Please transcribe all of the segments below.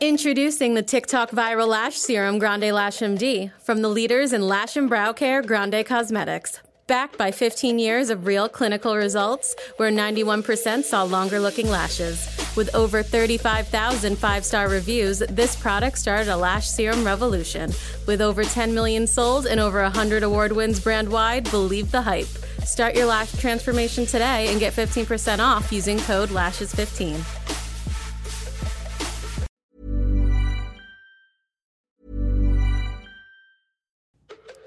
Introducing the TikTok viral lash serum Grande Lash MD from the leaders in lash and brow care Grande Cosmetics. Backed by 15 years of real clinical results, where 91% saw longer looking lashes. With over 35,000 five star reviews, this product started a lash serum revolution. With over 10 million sold and over 100 award wins brand wide, believe the hype. Start your lash transformation today and get 15% off using code LASHES15.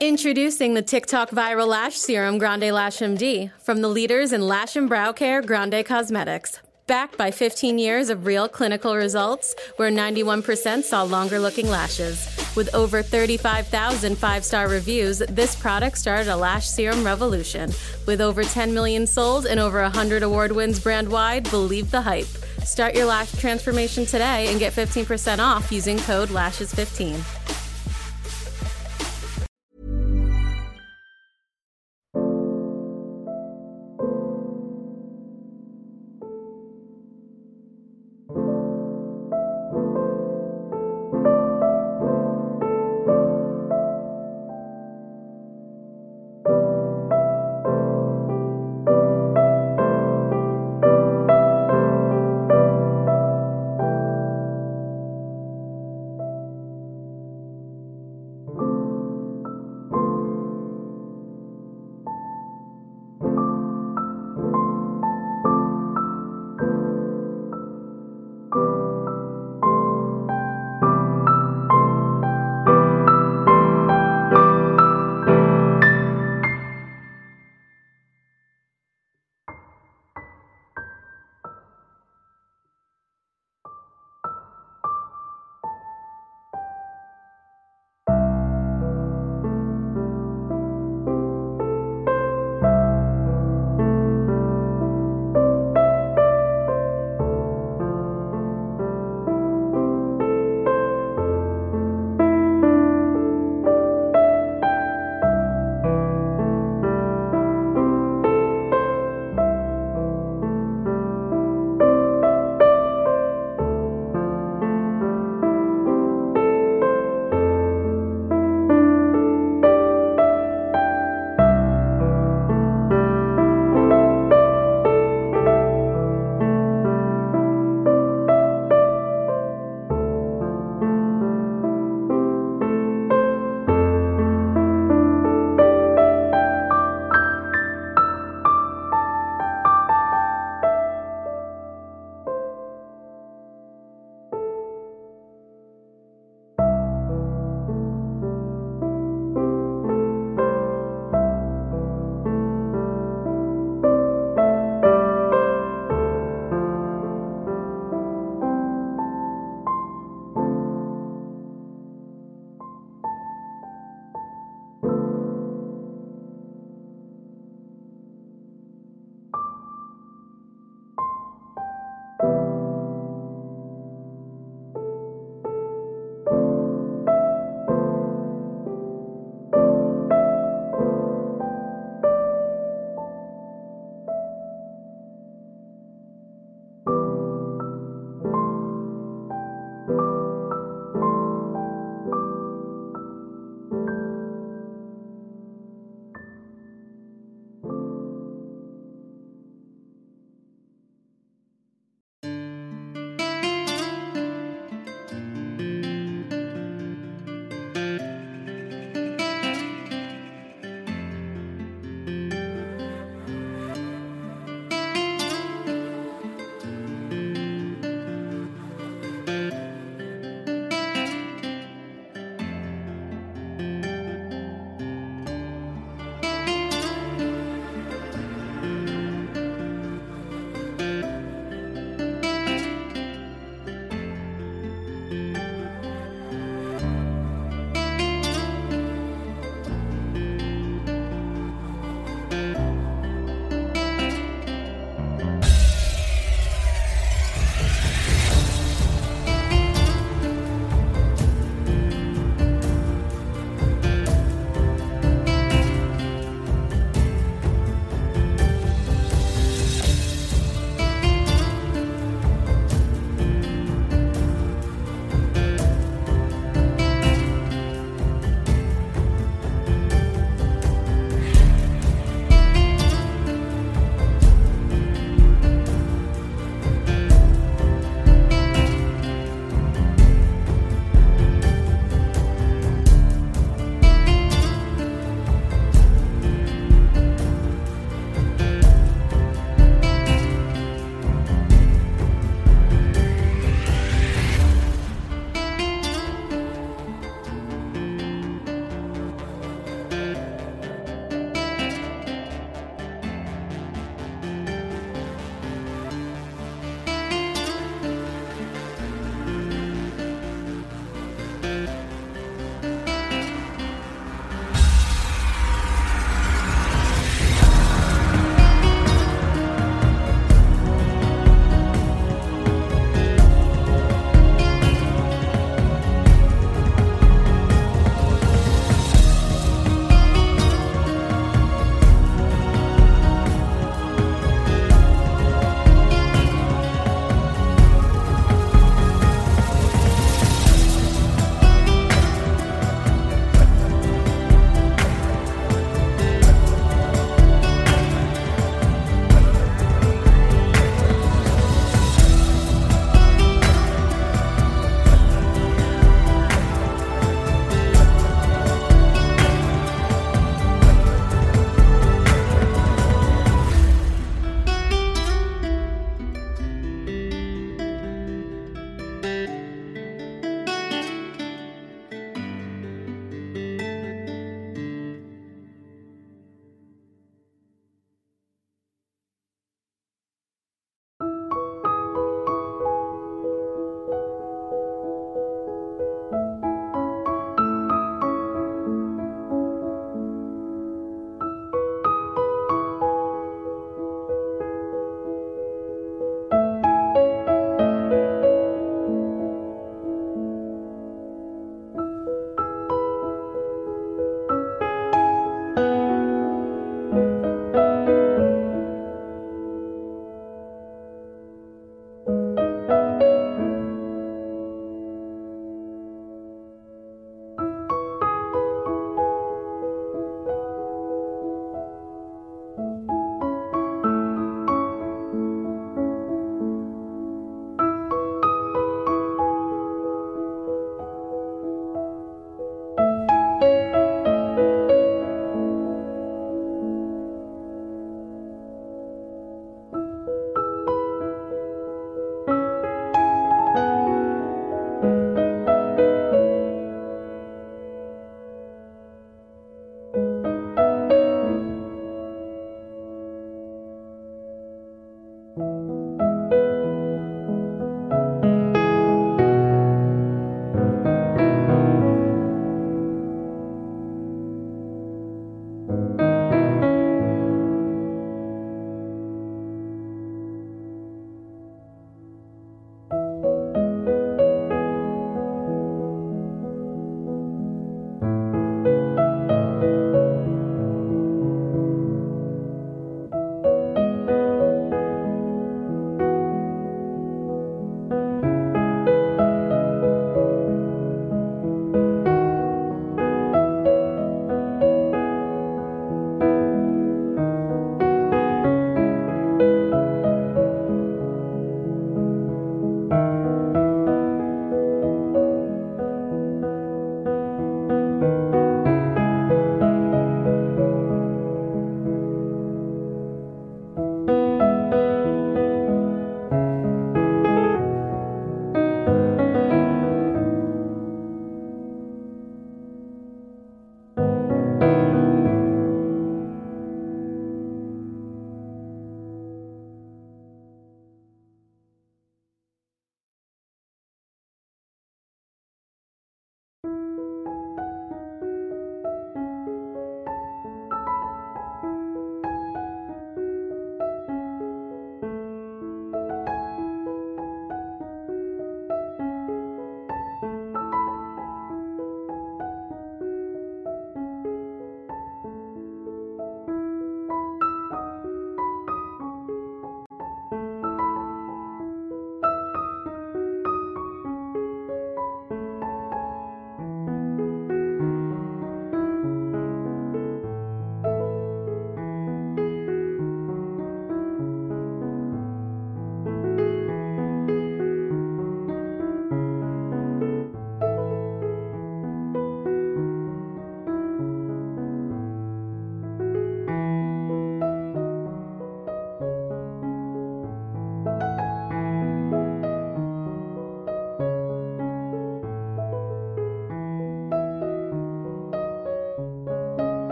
Introducing the TikTok viral lash serum Grande Lash MD from the leaders in lash and brow care Grande Cosmetics. Backed by 15 years of real clinical results, where 91% saw longer looking lashes. With over 35,000 five star reviews, this product started a lash serum revolution. With over 10 million sold and over 100 award wins brand wide, believe the hype. Start your lash transformation today and get 15% off using code LASHES15.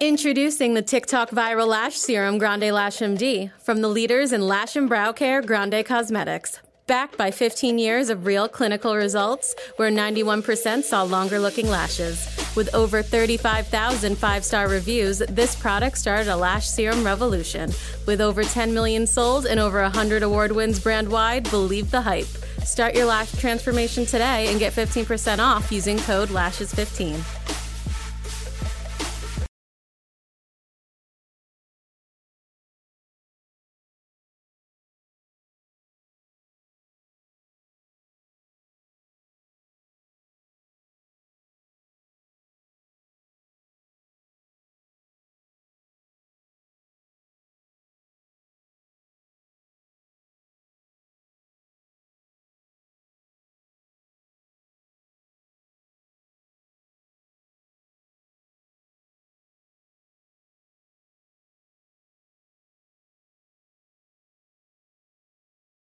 Introducing the TikTok Viral Lash Serum Grande Lash MD from the leaders in lash and brow care, Grande Cosmetics. Backed by 15 years of real clinical results, where 91% saw longer looking lashes. With over 35,000 five star reviews, this product started a lash serum revolution. With over 10 million sold and over 100 award wins brand wide, believe the hype. Start your lash transformation today and get 15% off using code LASHES15.